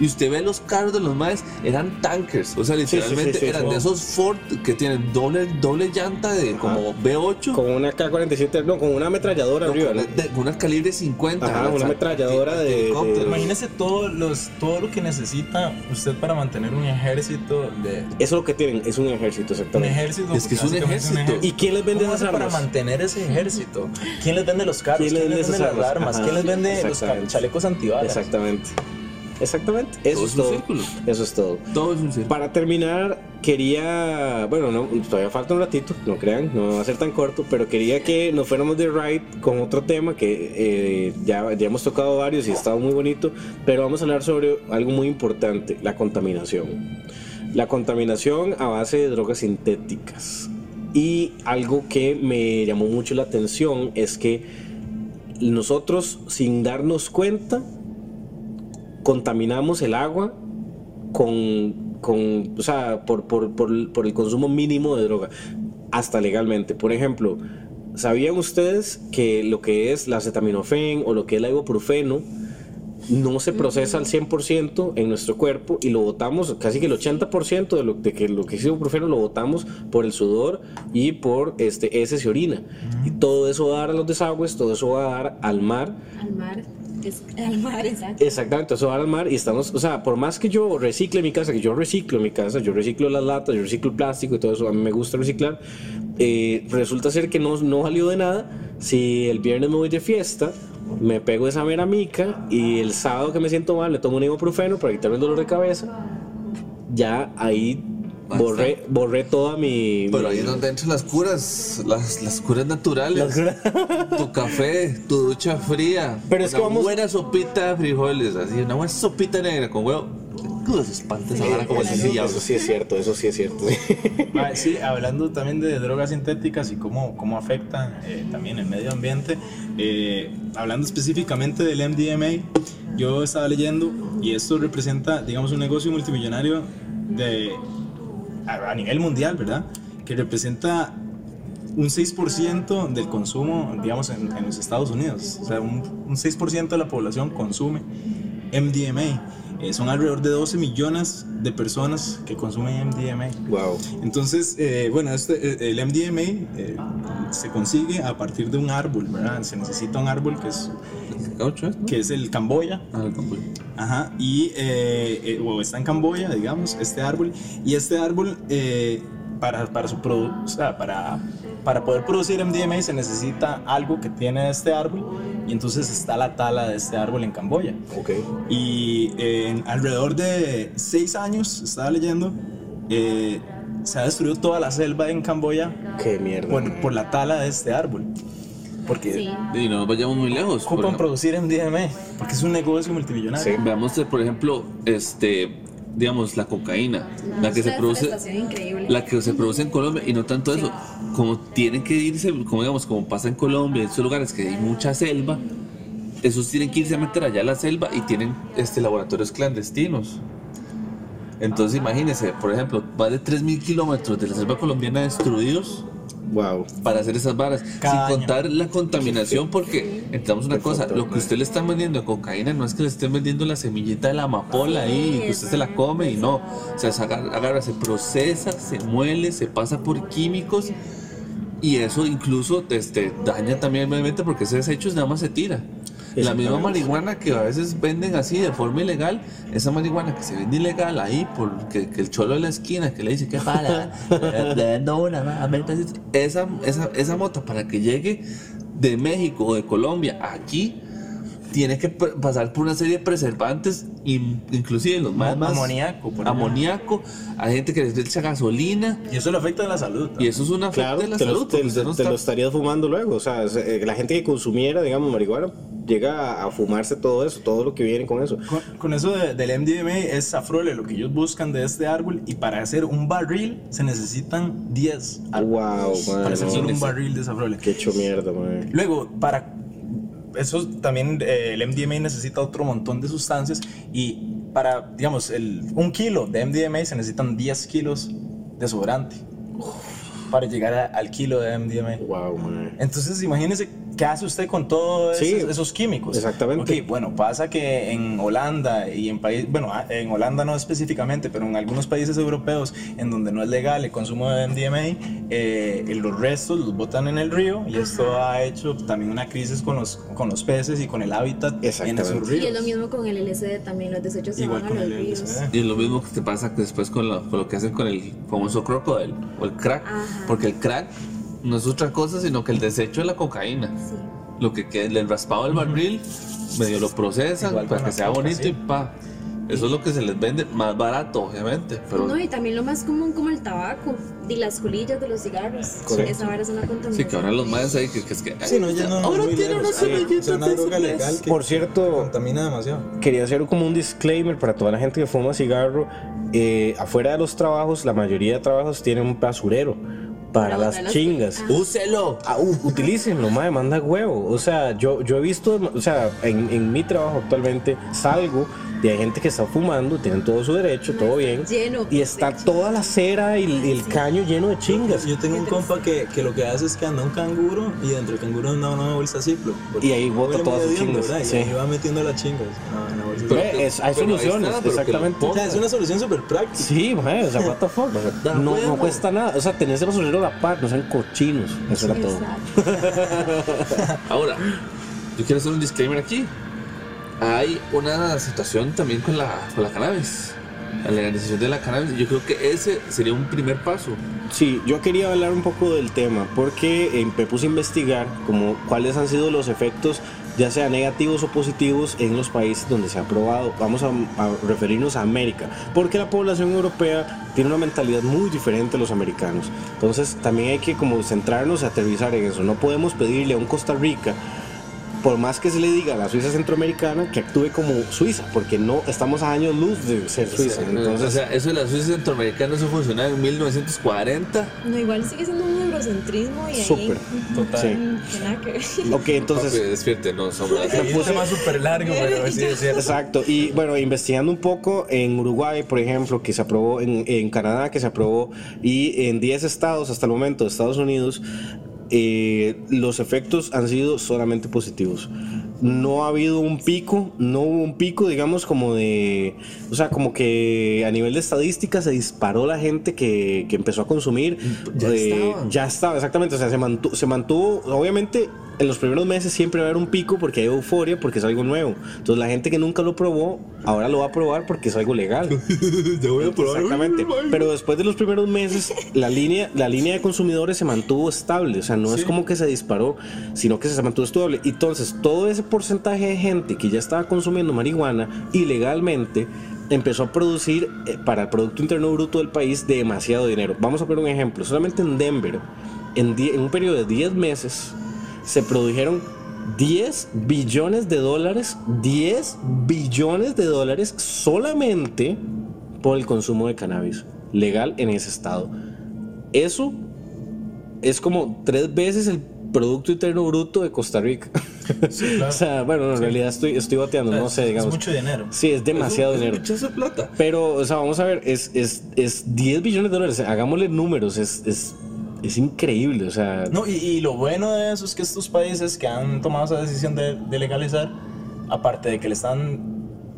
Y usted ve los carros de los maes, eran tankers, o sea, sí, sí, literalmente sí, eran sí. de esos Ford que tienen doble, doble llanta de como V8, Con una K-47, no, con una ametralladora no, arriba, con, ¿no? de- con una calibre 50. Ajá, una ametralladora de- Imagínese todo, los, todo lo que necesita usted para mantener un ejército de... Eso es lo que tienen, es un ejército, Un exactamente. ejército. Es que es un ejército. ¿Y quién les vende ¿Cómo esas hace para armas? mantener ese ejército? ¿Quién les vende los carros? ¿Quién ¿Quién, les vende las armas? armas? ¿Quién les vende los chalecos antibalas? Exactamente. Exactamente. Eso Todo es es un todo. círculo. Eso es todo. Todo es un círculo. Para terminar, quería, bueno, no, todavía falta un ratito, no crean, no va a ser tan corto, pero quería que nos fuéramos de ride con otro tema que eh, ya, ya hemos tocado varios y ha estado muy bonito, pero vamos a hablar sobre algo muy importante, la contaminación. La contaminación a base de drogas sintéticas. Y algo que me llamó mucho la atención es que nosotros, sin darnos cuenta, contaminamos el agua con, con o sea, por, por, por, por el consumo mínimo de droga, hasta legalmente. Por ejemplo, ¿sabían ustedes que lo que es la acetaminofén o lo que es el ibuprofeno no se procesa al 100% en nuestro cuerpo y lo botamos, casi que el 80% de lo, de que lo que es ibuprofeno lo botamos por el sudor y por este, heces y orina. Y todo eso va a dar a los desagües, todo eso va a dar al mar Al mar. Es, al mar, exacto. Exactamente, eso va al mar y estamos, o sea, por más que yo recicle mi casa, que yo reciclo mi casa, yo reciclo las latas, yo reciclo el plástico y todo eso, a mí me gusta reciclar, eh, resulta ser que no, no valió de nada si el viernes me voy de fiesta, me pego esa mera mica y el sábado que me siento mal le tomo un ibuprofeno para quitarme el dolor de cabeza, ya ahí Borré, borré toda mi... Pero mi- ahí es donde entran las curas, las, las curas naturales. tu café, tu ducha fría. Pero es una que vamos- buena sopita de frijoles, así, una buena sopita negra con huevo. Se espanta esa vara como eso, el sí, eso sí es cierto, eso sí es cierto. Ah, sí, hablando también de drogas sintéticas y cómo, cómo afectan eh, también el medio ambiente, eh, hablando específicamente del MDMA, yo estaba leyendo y esto representa, digamos, un negocio multimillonario de, a, nivel mundial, ¿verdad? Que representa un 6% del consumo, digamos, en, en los Estados Unidos. O sea, un, un 6% de la población consume MDMA. Eh, son alrededor de 12 millones de personas que consumen MDMA. wow. Entonces, eh, bueno, este, eh, el MDMA eh, se consigue a partir de un árbol, ¿verdad? Se necesita un árbol que es, que es el camboya, Ah, el campo. Ajá, y eh, eh, o está en Camboya, digamos, este árbol. Y este árbol, para, para, su produ- o sea, para, para poder producir MDMA se necesita algo que tiene este árbol. Y entonces está la tala de este árbol en Camboya. Ok. Y eh, en alrededor de seis años, estaba leyendo, eh, se ha destruido toda la selva en Camboya Qué mierda. por, por la tala de este árbol. Porque Sí. Y no nos vayamos muy lejos. ocupan producir MDMA, porque es un negocio multimillonario. Sí. Veamos, eh, por ejemplo, este, digamos, la cocaína, la que se produce, la que se produce en Colombia y no tanto eso, como tienen que irse, como digamos, como pasa en Colombia, en esos lugares que hay mucha selva, esos tienen que irse a meter allá a la selva y tienen este laboratorios clandestinos. Entonces imagínense, por ejemplo, más de 3.000 kilómetros de la selva colombiana destruidos Wow. para hacer esas varas. Cada sin año. contar la contaminación, porque entramos una cosa, lo que usted le está vendiendo de cocaína no es que le estén vendiendo la semillita de la amapola ahí, que usted se la come y no. O sea, se agarra, agarra, se procesa, se muele, se pasa por químicos y eso incluso este, daña también el medio ambiente porque ese desecho nada más se tira. La misma marihuana que a veces venden así de forma ilegal, esa marihuana que se vende ilegal ahí, porque que el cholo de la esquina que le dice que para, le vendo una, a esa, esa, esa mota para que llegue de México o de Colombia aquí, tiene que pasar por una serie de preservantes, in- inclusive los más, más Amoníaco, por amoníaco, hay gente que les echa gasolina, Y eso le afecta a la salud. y eso es una Claro, afecta de la te, lo, salud. te- porque usted te- no te está- lo estarías fumando luego. O sea, eh, la gente que consumiera, digamos, marihuana, llega a, fumarse todo eso, todo lo que viene con eso. Con, con eso de- del MDMA es safrole, lo que ellos buscan de este árbol. Y para hacer un barril se necesitan 10 árboles. Wow, Para hacer no. un barril de safrole. Qué hecho mierda, man. Luego, para eso también eh, el MDMA necesita otro montón de sustancias y para, digamos, el, un kilo de MDMA se necesitan 10 kilos de sobrante para llegar a- al kilo de MDMA. Wow, man. Entonces, imagínese qué hace usted con todos Sí, esos, esos químicos. exactamente. Ok, bueno, pasa que en Holanda y en países, bueno, ah, en Holanda no específicamente, pero en algunos países europeos en donde no es legal el consumo de MDMA, eh, los restos los botan en el río y esto ha hecho también una crisis con los, con los peces y con el hábitat en Exactamente. esos Y ríos. es lo mismo con el LSD también, los desechos se Igual van con a los el ríos. LSD. Y es lo mismo que te pasa después con lo, con lo que hacen con el famoso crocodile o el crack. Ajá. Porque el crack no es otra cosa sino que el desecho de la cocaína. Sí. Lo que queda, el raspado del barril, medio lo procesan Igual para que sea coca, bonito sí. y pa. Eso es lo que se les vende más barato, obviamente. Pero No, y también lo más común como el tabaco y las colillas de los cigarros. Correcto. Esa vara es una contaminación. sí, que ahora los más ahí que, que es que. Sí, no, ya no, ahora tiene una de droga legal que Por cierto, contamina demasiado. quería hacer como un disclaimer para toda la gente que fuma cigarro. Eh, afuera de los trabajos, la mayoría de trabajos tienen un basurero para las chingas. ¡Úselo! Ah, u- utilícenlo, madre, manda huevo. O sea, yo, yo he visto, o sea, en, en mi trabajo actualmente salgo y hay gente que está fumando, tienen todo su derecho, todo bien. lleno, Y está de hecho. toda la cera y, y el caño lleno de chingas. Yo tengo un compa que, que lo que hace es que anda un canguro y dentro del canguro anda una bolsa porque Y ahí bota todas sus chingas, sí. Y ahí va metiendo las chingas en la- es- hay pero soluciones, está, exactamente. O sea, es una solución súper práctica. Sí, mae, o sea, what the fuck. no, no huevo. cuesta nada. O sea, tenés el basurero a la par, no sean cochinos. Eso era todo. Ahora, yo quiero hacer un disclaimer aquí. Hay una situación también con la, con la cannabis. La legalización de la cannabis. Yo creo que ese sería un primer paso. Sí, yo quería hablar un poco del tema porque eh, me puse a investigar como cuáles han sido los efectos, ya sea negativos o positivos, en los países donde se ha aprobado. Vamos a, a referirnos a América, porque la población europea tiene una mentalidad muy diferente a los americanos. Entonces también hay que como centrarnos y aterrizar en eso. No podemos pedirle a un Costa Rica por más que se le diga a la Suiza centroamericana que actúe como Suiza, porque no estamos a años luz de ser Suiza. o Entonces, sea, eso de la Suiza centroamericana, eso funcionaba en 1940. No, igual sigue siendo un eurocentrismo y ahí. Súper. Total. sí. Que nada que ver. Ok, entonces. Papi, despierte, no, somos Ahí es un tema súper largo, pero sí es cierto. Exacto, y bueno, investigando un poco en Uruguay, por ejemplo, que se aprobó, en, en Canadá, que se aprobó, y en 10 estados hasta el momento de Estados Unidos, eh, los efectos han sido solamente positivos. No ha habido un pico, no hubo un pico, digamos, como de. O sea, como que a nivel de estadística se disparó la gente que, que empezó a consumir. Ya Eh, ya estaba, exactamente. O sea, se mantuvo, se mantuvo, obviamente, en los primeros meses siempre va a haber un pico porque hay euforia, porque es algo nuevo. Entonces, la gente que nunca lo probó, ahora lo va a probar porque es algo legal. Ya voy a Exactamente. Pero después de los primeros meses, la línea, la línea de consumidores se mantuvo estable. O sea, no es como que se disparó, sino que se mantuvo estable. Entonces, todo ese porcentaje de gente que ya estaba consumiendo marihuana ilegalmente empezó a producir eh, para el Producto Interno Bruto del país demasiado dinero. Vamos a poner un ejemplo. Solamente en Denver, en, en un periodo de 10 meses, se produjeron 10 billones de dólares, 10 billones de dólares solamente por el consumo de cannabis legal en ese estado. Eso es como tres veces el Producto Interno Bruto de Costa Rica. claro. o sea, bueno, en realidad estoy, estoy bateando, no sé, digamos. Es mucho dinero. Sí, es demasiado Es un- dinero. Es plata. Pero, o sea, vamos a ver, es, es, es 10 billones de dólares. Hagámosle números, es, es, es increíble. O sea, No, y, y lo bueno de eso es que estos países que han tomado esa decisión de, legalizar, aparte de que le están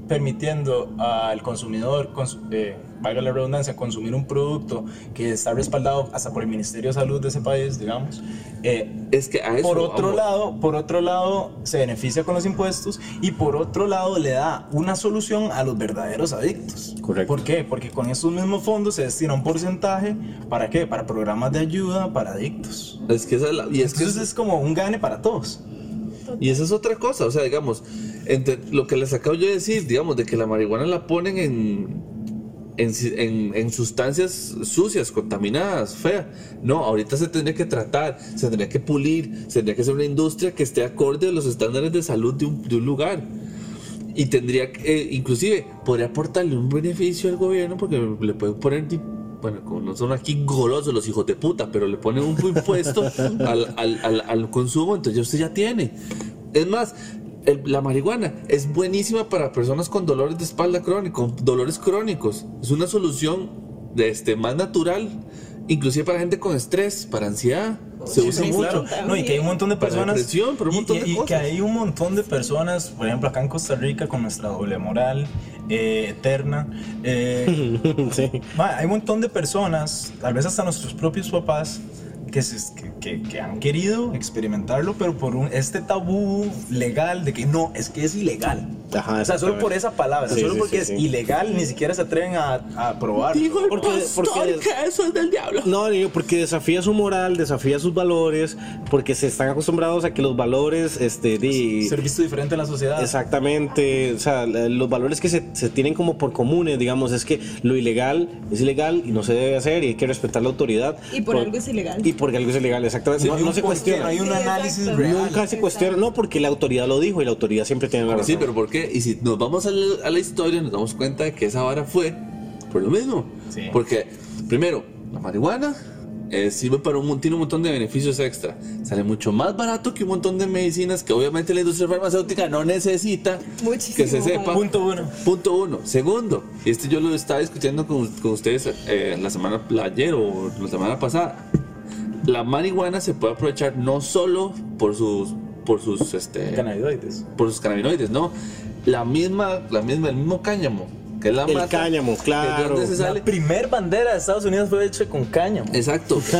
permitiendo al consumidor, cons- eh, valga la redundancia, consumir un producto que está respaldado hasta por el Ministerio de Salud de ese país, digamos, eh, Es que a eso por otro vamos. lado, por otro lado, se beneficia con los impuestos y por otro lado le da una solución a los verdaderos adictos. Correcto. ¿Por qué? Porque con estos mismos fondos se destina un porcentaje para qué? Para programas de ayuda para adictos. Es que esa es la- y es que Entonces es como un gane para todos. Y esa es otra cosa, o sea, digamos, entre lo que les acabo yo de decir, digamos, de que la marihuana la ponen en, en, en- en sustancias sucias, contaminadas, feas. No, ahorita se tendría que tratar, se tendría que pulir, se tendría que hacer una industria que esté acorde a los estándares de salud de un, de un lugar. Y tendría que, eh, inclusive, podría aportarle un beneficio al gobierno porque le pueden poner, bueno, como no son aquí golosos los hijos de puta, pero le ponen un impuesto al, al- al- al consumo, entonces usted ya tiene. Es más, el- la marihuana es buenísima para personas con dolores de espalda crónicos, dolores crónicos. Es una solución de este, más natural, inclusive para gente con estrés, para ansiedad. Se Sí, usa sí, mucho. claro. No, y que hay un montón de personas. depresión, pero un y- montón y, de y cosas. que hay un montón de personas, por ejemplo, acá en Costa Rica, con nuestra doble moral eh, eterna. eh, sí. Hay un montón de personas, tal vez hasta nuestros propios papás, que, se- que, que- han querido experimentarlo, pero por un, este tabú legal de que no, es que es ilegal. Ajá, o sea, solo por esa palabra, Sí, solo sí, porque sí, es sí. ilegal, ni siquiera se atreven a, a probarlo. Porque- porque- eso es del diablo. No, digo, porque desafía su moral, desafía sus valores, porque se están acostumbrados a que los valores, este, de, Ser visto diferente en la sociedad. Exactamente, o sea, los valores que se, se tienen como por comunes, digamos, es que lo ilegal es ilegal y no se debe hacer y hay que respetar la autoridad. Y por algo es ilegal. Y porque algo es ilegal, exactamente. No no, se cuestiona. hay un Sí, análisis real. Nunca se cuestiona, no, porque la autoridad lo dijo y la autoridad siempre tiene la razón. Sí, pero ¿por qué? Y si nos vamos a la, a la historia, nos damos cuenta de que esa vara fue por lo mismo. Sí. Porque, primero, la marihuana eh, sirve para un, tiene un montón de beneficios extra. Sale mucho más barato que un montón de medicinas que obviamente la industria farmacéutica no necesita Muchísimo que se sepa. Punto uno. Punto uno. Segundo, y este yo lo estaba discutiendo con, con ustedes eh, la semana ayer o la semana pasada. La marihuana se puede aprovechar no solo por sus por sus este Cannabinoides. por sus cannabinoides, no. La misma, la misma, el mismo cáñamo, que es la El mata, cáñamo, de claro. La primer bandera de Estados Unidos fue hecha con cáñamo. Exacto.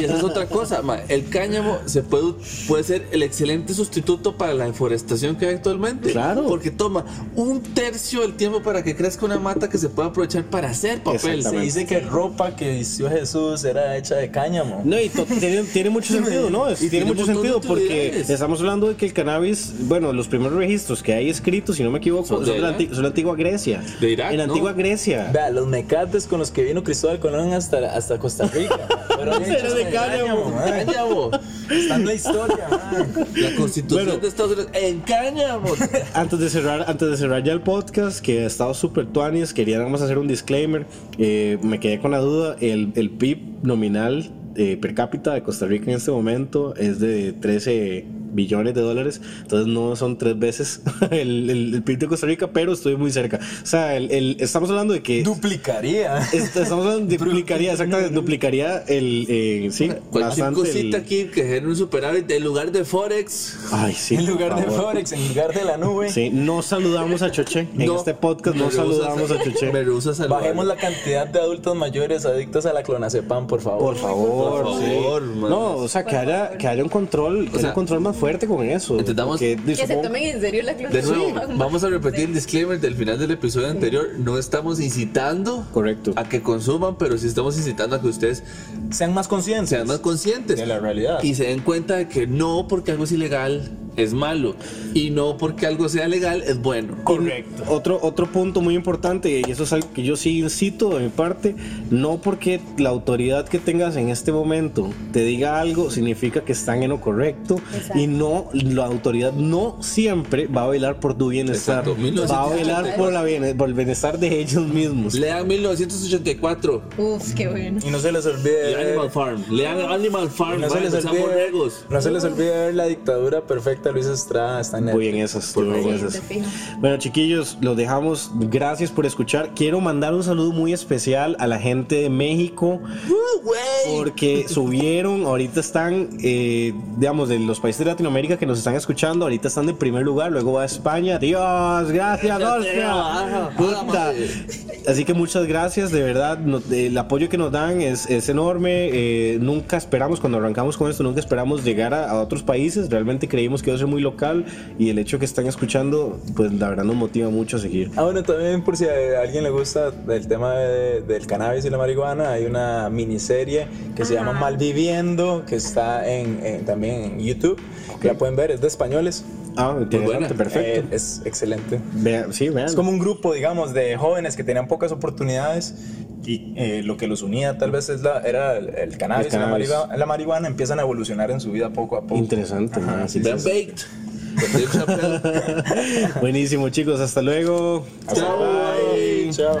y esa es otra cosa. ma. El cáñamo se puede, puede ser el excelente sustituto para la deforestación que hay actualmente. Claro. Porque toma un tercio del tiempo para que crezca una mata que se pueda aprovechar para hacer papel. Se dice que ropa que vistió Jesús era hecha de cáñamo. No, y tiene, tiene mucho sentido, ¿no? Es- Y tiene tiene mucho sentido porque estamos hablando de que el cannabis, bueno, los primeros registros que hay escritos, si no me equivoco, Son son, de de la, Irak. anti- son de la antigua Grecia. De Irak, En la ¿no? antigua Grecia. Vea, los mecates con los que vino Cristóbal Colón hasta, hasta Costa Rica. Fueron hechos de cáñamo. Cáñamo. Está en la historia, man. La constitución Bueno. de Estados Unidos en cáñamo. Antes de cerrar, antes de cerrar ya el podcast, que ha estado súper tuanis, quería nada más hacer un disclaimer. Eh, me quedé con la duda. El, el PIB nominal eh, per cápita de Costa Rica en este momento es de 13 billones de dólares. Entonces no son tres veces el, el- el PIB de Costa Rica, pero estoy muy cerca. O sea, el- el- estamos hablando de que... Duplicaría. est- Estamos hablando de duplicaría, exactamente, duplicaría el... eh, sí, Cualquier cosita el- aquí que genere un superávit en lugar de Forex. Ay, sí. en lugar de. Forex, en lugar de la nube. Sí, no saludamos a Choche. En No, este podcast no saludamos a Choche. Me rehúso a. Bajemos la cantidad de adultos mayores adictos a la clonazepam, por favor. Por favor, Por sí. favor, man. No, o sea, que haya, que haya un control, sea, un control más fuerte con eso. entendamos- porque, Que se tomen en serio la De clonación. nuevo, vamos a repetir el disclaimer del final del episodio anterior. No estamos incitando Correcto. a que consuman, pero sí estamos incitando a que ustedes Sean más conscientes. sean más conscientes de la realidad. y se den cuenta de que no porque algo es ilegal es malo. Y no porque algo sea legal es bueno. Correcto. Otro, otro punto muy importante, y eso es algo que yo sí incito de mi parte, no porque la autoridad que tengas en este momento te diga algo, significa que están en lo correcto, Exacto. y no, la autoridad no siempre va a velar por tu bienestar, Exacto, va a velar por, la por el bienestar de ellos mismos. Lean 1984 Uf, qué bueno. Y no se les olvide. Animal Farm. Lean Animal Farm, no se, les olvide no se les olvide ver la dictadura perfecta de Luis Estrada. Está en Voy en esas, Por voy en esas. Bueno, chiquillos, los dejamos. Gracias por escuchar. Quiero mandar un saludo muy especial a la gente de México. Porque subieron, ahorita están, eh, digamos, de los países de Latinoamérica que nos están escuchando, ahorita están de primer lugar, luego va a España. Dios, gracias, Austria. Puta. Así que muchas gracias, de verdad. no- el apoyo que nos dan es, es enorme. eh, nunca esperamos, cuando arrancamos con esto, nunca esperamos llegar a, a otros países. Realmente creímos que ser muy local y el hecho que están escuchando, pues la verdad nos motiva mucho a seguir. Ah, bueno, también por si a alguien le gusta el tema de- del cannabis y la marihuana, hay una miniserie que se llama Ajá. Malviviendo, que está en, en- también en YouTube, que la pueden ver, es de españoles. Ah, interesante, buena. perfecto. Eh, es excelente. Vean, sí, vean. Es como un grupo, digamos, de jóvenes que tenían pocas oportunidades y eh, lo que los unía tal vez es la, era el, el cannabis, El la marihuana, la marihuana, empiezan a evolucionar en su vida poco a poco. Interesante, sí, sí, sí. Baked. Buenísimo, chicos. Hasta luego. Chao. Bye. Chao.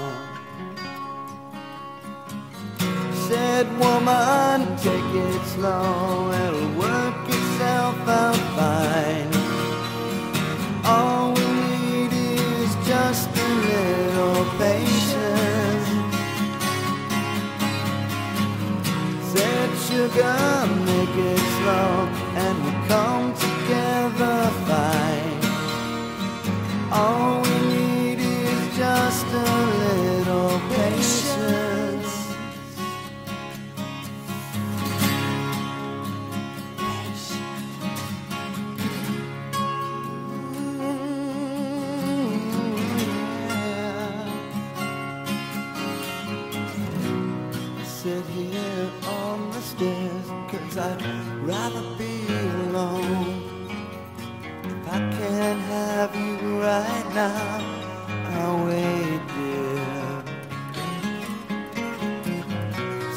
Said woman, take it slow, it'll work itself out fine. All we need is just a little patience. Said sugar, make it slow, right now, I'll wait, dear.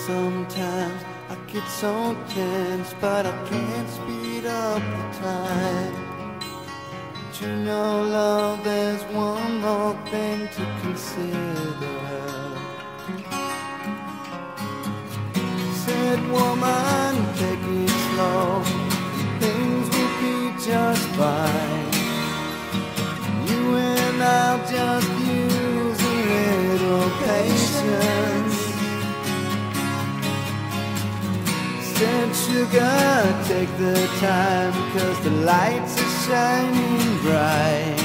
Sometimes I get so tense, but I can't speed up the time. But you know, love, there's one more thing to consider. Said woman, take it slow, Said sugar, take the time, cause the lights are shining bright.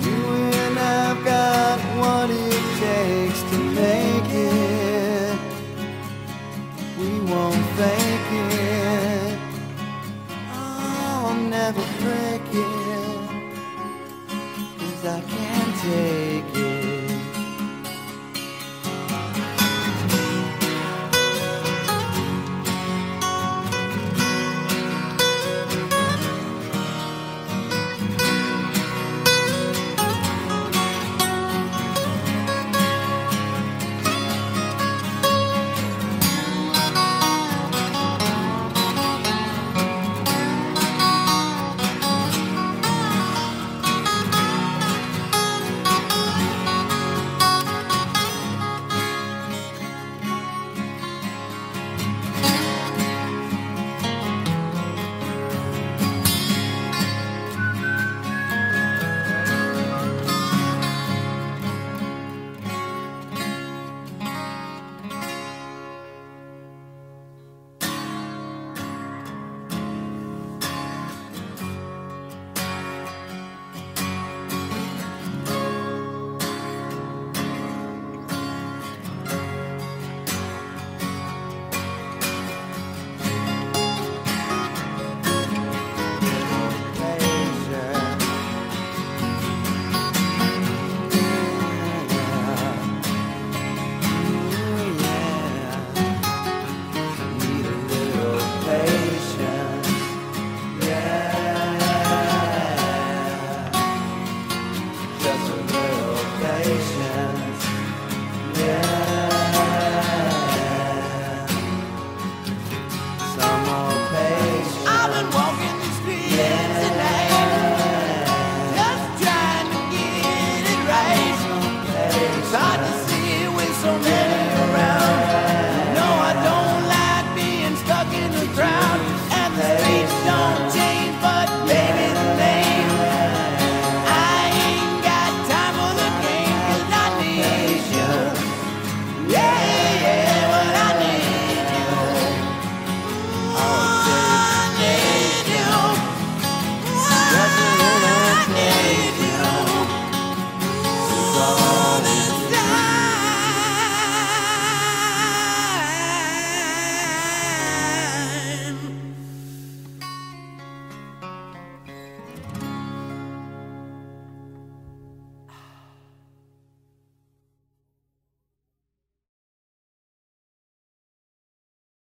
You and I've got what it takes to make it. We won't fake it. Oh, I'll never break it. Cause I can't